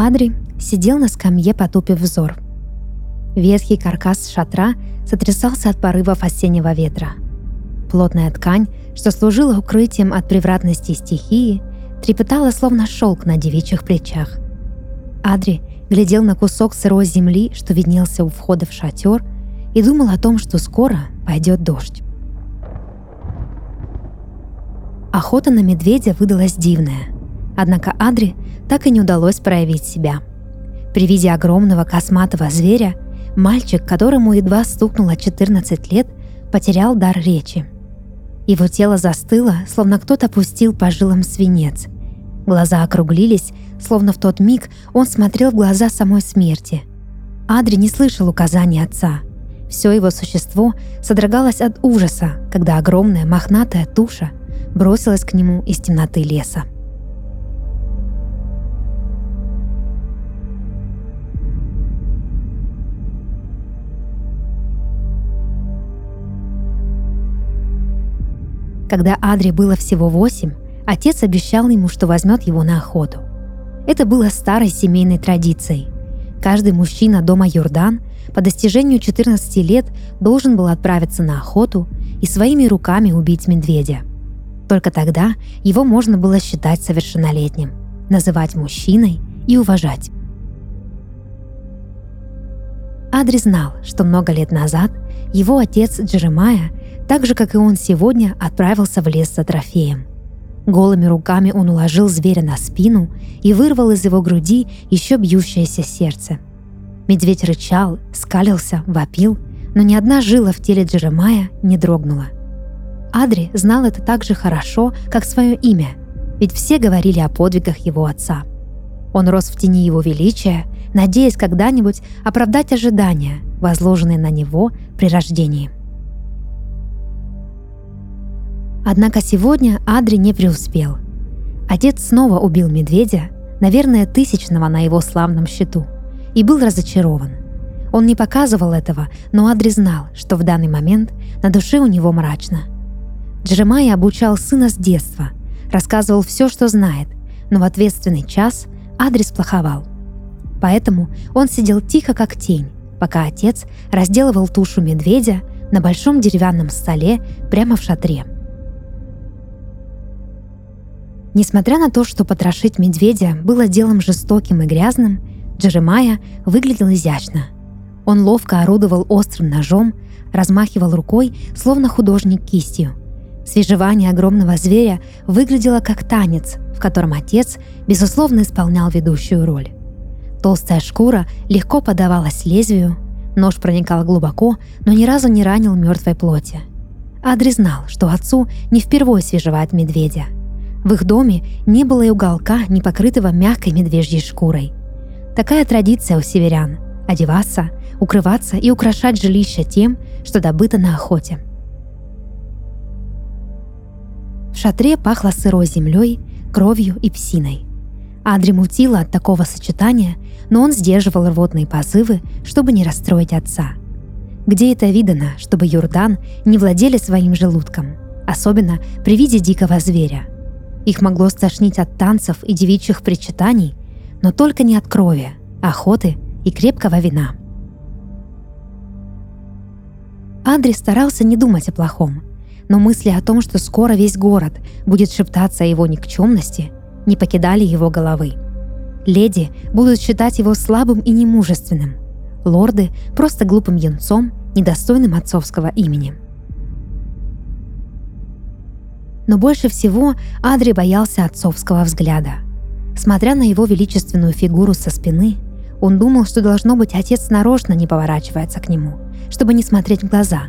Адри сидел на скамье, потупив взор. Ветхий каркас шатра сотрясался от порывов осеннего ветра. Плотная ткань, что служила укрытием от превратности стихии, трепетала словно шелк на девичьих плечах. Адри глядел на кусок сырой земли, что виднелся у входа в шатер, и думал о том, что скоро пойдет дождь. Охота на медведя выдалась дивная. Однако Адри так и не удалось проявить себя. При виде огромного косматого зверя мальчик, которому едва стукнуло 14 лет, потерял дар речи. Его тело застыло, словно кто-то пустил по жилам свинец. Глаза округлились, словно в тот миг он смотрел в глаза самой смерти. Адри не слышал указаний отца. Все его существо содрогалось от ужаса, когда огромная мохнатая туша бросилась к нему из темноты леса. Когда Адри было всего восемь, отец обещал ему, что возьмет его на охоту. Это было старой семейной традицией. Каждый мужчина дома Йордан по достижению 14 лет должен был отправиться на охоту и своими руками убить медведя. Только тогда его можно было считать совершеннолетним, называть мужчиной и уважать. Адри знал, что много лет назад его отец Джеремая так же, как и он сегодня, отправился в лес за трофеем. Голыми руками он уложил зверя на спину и вырвал из его груди еще бьющееся сердце. Медведь рычал, скалился, вопил, но ни одна жила в теле Джеремая не дрогнула. Адри знал это так же хорошо, как свое имя, ведь все говорили о подвигах его отца. Он рос в тени его величия, надеясь когда-нибудь оправдать ожидания, возложенные на него при рождении. Однако сегодня Адри не преуспел. Отец снова убил медведя, наверное, тысячного на его славном счету, и был разочарован. Он не показывал этого, но Адри знал, что в данный момент на душе у него мрачно. Джеремай обучал сына с детства, рассказывал все, что знает, но в ответственный час Адри сплоховал. Поэтому он сидел тихо, как тень, пока отец разделывал тушу медведя на большом деревянном столе прямо в шатре – Несмотря на то, что потрошить медведя было делом жестоким и грязным, Джеремая выглядел изящно. Он ловко орудовал острым ножом, размахивал рукой, словно художник кистью. Свежевание огромного зверя выглядело как танец, в котором отец, безусловно, исполнял ведущую роль. Толстая шкура легко подавалась лезвию, нож проникал глубоко, но ни разу не ранил мертвой плоти. Адри знал, что отцу не впервые свежевать медведя – в их доме не было и уголка, не покрытого мягкой медвежьей шкурой. Такая традиция у северян – одеваться, укрываться и украшать жилище тем, что добыто на охоте. В шатре пахло сырой землей, кровью и псиной. Адри мутила от такого сочетания, но он сдерживал рвотные позывы, чтобы не расстроить отца. Где это видано, чтобы Юрдан не владели своим желудком, особенно при виде дикого зверя – их могло стошнить от танцев и девичьих причитаний, но только не от крови, охоты и крепкого вина. Андрей старался не думать о плохом, но мысли о том, что скоро весь город будет шептаться о его никчемности, не покидали его головы. Леди будут считать его слабым и немужественным, лорды — просто глупым юнцом, недостойным отцовского имени — но больше всего Адри боялся отцовского взгляда. Смотря на его величественную фигуру со спины, он думал, что должно быть отец нарочно не поворачивается к нему, чтобы не смотреть в глаза.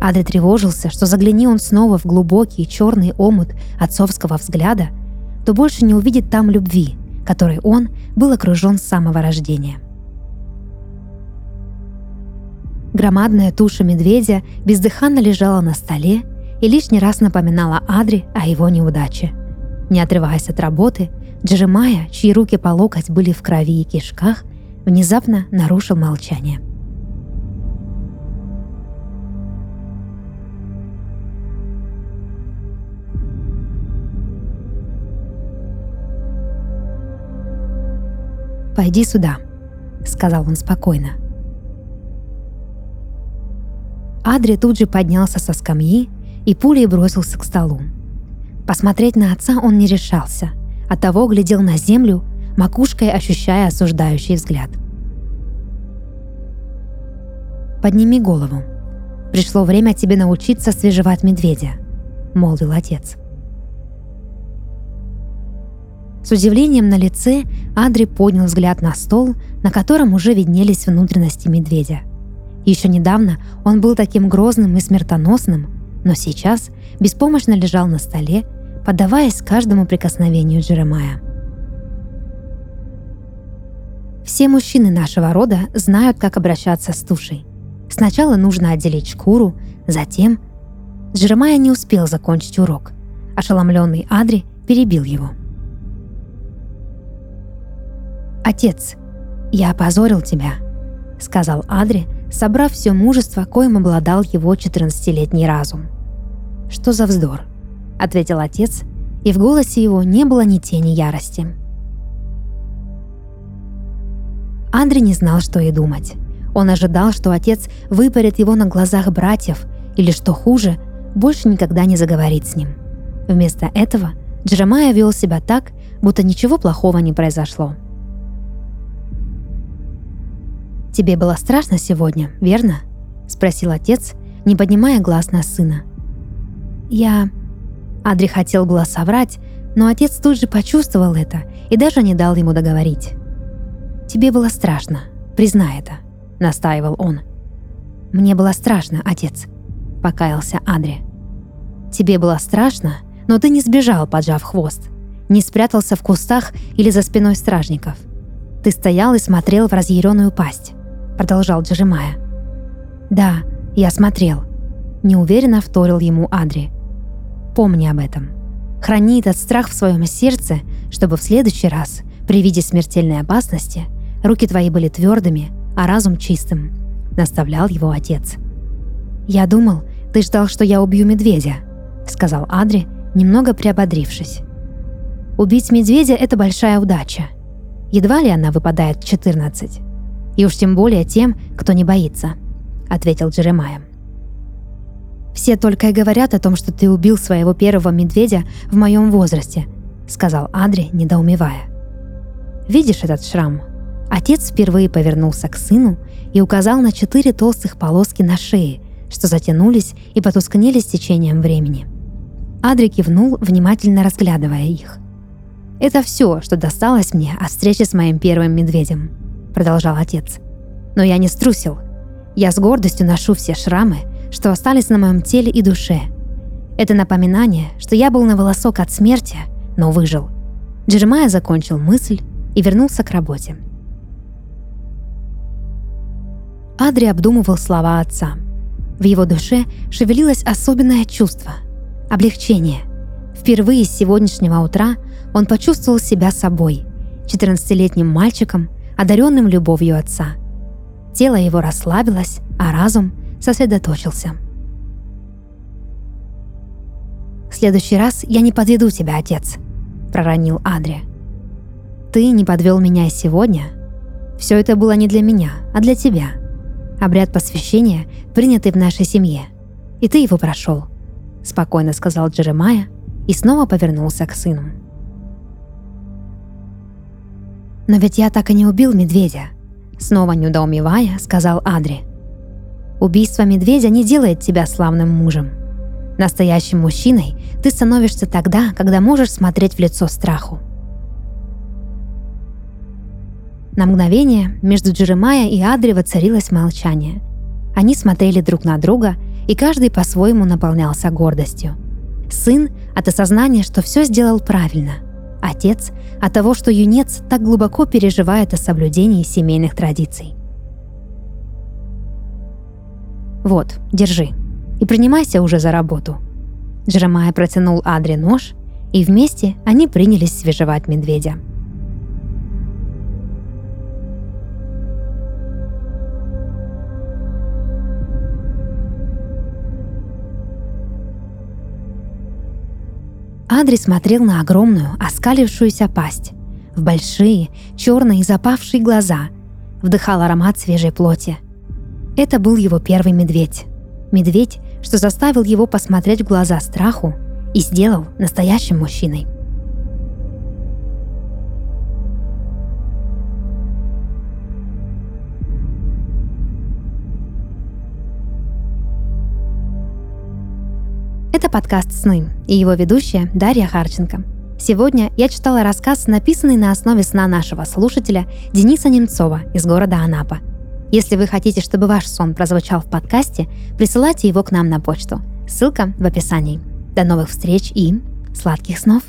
Адри тревожился, что загляни он снова в глубокий черный омут отцовского взгляда, то больше не увидит там любви, которой он был окружен с самого рождения. Громадная туша медведя бездыханно лежала на столе, и лишний раз напоминала Адри о его неудаче. Не отрываясь от работы, Джеремая, чьи руки по локоть были в крови и кишках, внезапно нарушил молчание. «Пойди сюда», — сказал он спокойно. Адри тут же поднялся со скамьи и пулей бросился к столу. Посмотреть на отца он не решался, а того глядел на землю, макушкой ощущая осуждающий взгляд. «Подними голову. Пришло время тебе научиться свежевать медведя», — молвил отец. С удивлением на лице Адри поднял взгляд на стол, на котором уже виднелись внутренности медведя. Еще недавно он был таким грозным и смертоносным, но сейчас беспомощно лежал на столе, поддаваясь каждому прикосновению Джеремая. Все мужчины нашего рода знают, как обращаться с тушей. Сначала нужно отделить шкуру, затем... Джеремая не успел закончить урок. Ошеломленный Адри перебил его – «Отец, я опозорил тебя», — сказал Адри, собрав все мужество, коим обладал его 14-летний разум. «Что за вздор?» — ответил отец, и в голосе его не было ни тени ярости. Андре не знал, что и думать. Он ожидал, что отец выпарит его на глазах братьев, или, что хуже, больше никогда не заговорит с ним. Вместо этого Джеремая вел себя так, будто ничего плохого не произошло. «Тебе было страшно сегодня, верно?» — спросил отец, не поднимая глаз на сына. «Я...» Адри хотел было соврать, но отец тут же почувствовал это и даже не дал ему договорить. «Тебе было страшно, признай это», — настаивал он. «Мне было страшно, отец», — покаялся Адри. «Тебе было страшно, но ты не сбежал, поджав хвост, не спрятался в кустах или за спиной стражников. Ты стоял и смотрел в разъяренную пасть продолжал Джемая. «Да, я смотрел», — неуверенно вторил ему Адри. «Помни об этом. Храни этот страх в своем сердце, чтобы в следующий раз, при виде смертельной опасности, руки твои были твердыми, а разум чистым», — наставлял его отец. «Я думал, ты ждал, что я убью медведя», — сказал Адри, немного приободрившись. «Убить медведя — это большая удача. Едва ли она выпадает в 14. И уж тем более тем, кто не боится», — ответил Джеремая. «Все только и говорят о том, что ты убил своего первого медведя в моем возрасте», — сказал Адри, недоумевая. «Видишь этот шрам?» Отец впервые повернулся к сыну и указал на четыре толстых полоски на шее, что затянулись и потускнели с течением времени. Адри кивнул, внимательно разглядывая их. «Это все, что досталось мне от встречи с моим первым медведем», — продолжал отец. «Но я не струсил. Я с гордостью ношу все шрамы, что остались на моем теле и душе. Это напоминание, что я был на волосок от смерти, но выжил». Джеремайя закончил мысль и вернулся к работе. Адри обдумывал слова отца. В его душе шевелилось особенное чувство – облегчение. Впервые с сегодняшнего утра он почувствовал себя собой, 14-летним мальчиком – одаренным любовью отца. Тело его расслабилось, а разум сосредоточился. «В следующий раз я не подведу тебя, отец», — проронил Адри. «Ты не подвел меня сегодня. Все это было не для меня, а для тебя. Обряд посвящения, принятый в нашей семье. И ты его прошел», — спокойно сказал Джеремая и снова повернулся к сыну. «Но ведь я так и не убил медведя», — снова недоумевая, сказал Адри. «Убийство медведя не делает тебя славным мужем. Настоящим мужчиной ты становишься тогда, когда можешь смотреть в лицо страху». На мгновение между Джеремая и Адри воцарилось молчание. Они смотрели друг на друга, и каждый по-своему наполнялся гордостью. Сын от осознания, что все сделал правильно — Отец от того, что юнец так глубоко переживает о соблюдении семейных традиций. «Вот, держи. И принимайся уже за работу». Джеремай протянул Адри нож, и вместе они принялись свежевать медведя – Адри смотрел на огромную, оскалившуюся пасть. в большие, черные запавшие глаза, вдыхал аромат свежей плоти. Это был его первый медведь. Медведь, что заставил его посмотреть в глаза страху и сделал настоящим мужчиной. Подкаст «Сны» и его ведущая Дарья Харченко. Сегодня я читала рассказ, написанный на основе сна нашего слушателя Дениса Немцова из города Анапа. Если вы хотите, чтобы ваш сон прозвучал в подкасте, присылайте его к нам на почту. Ссылка в описании. До новых встреч и сладких снов!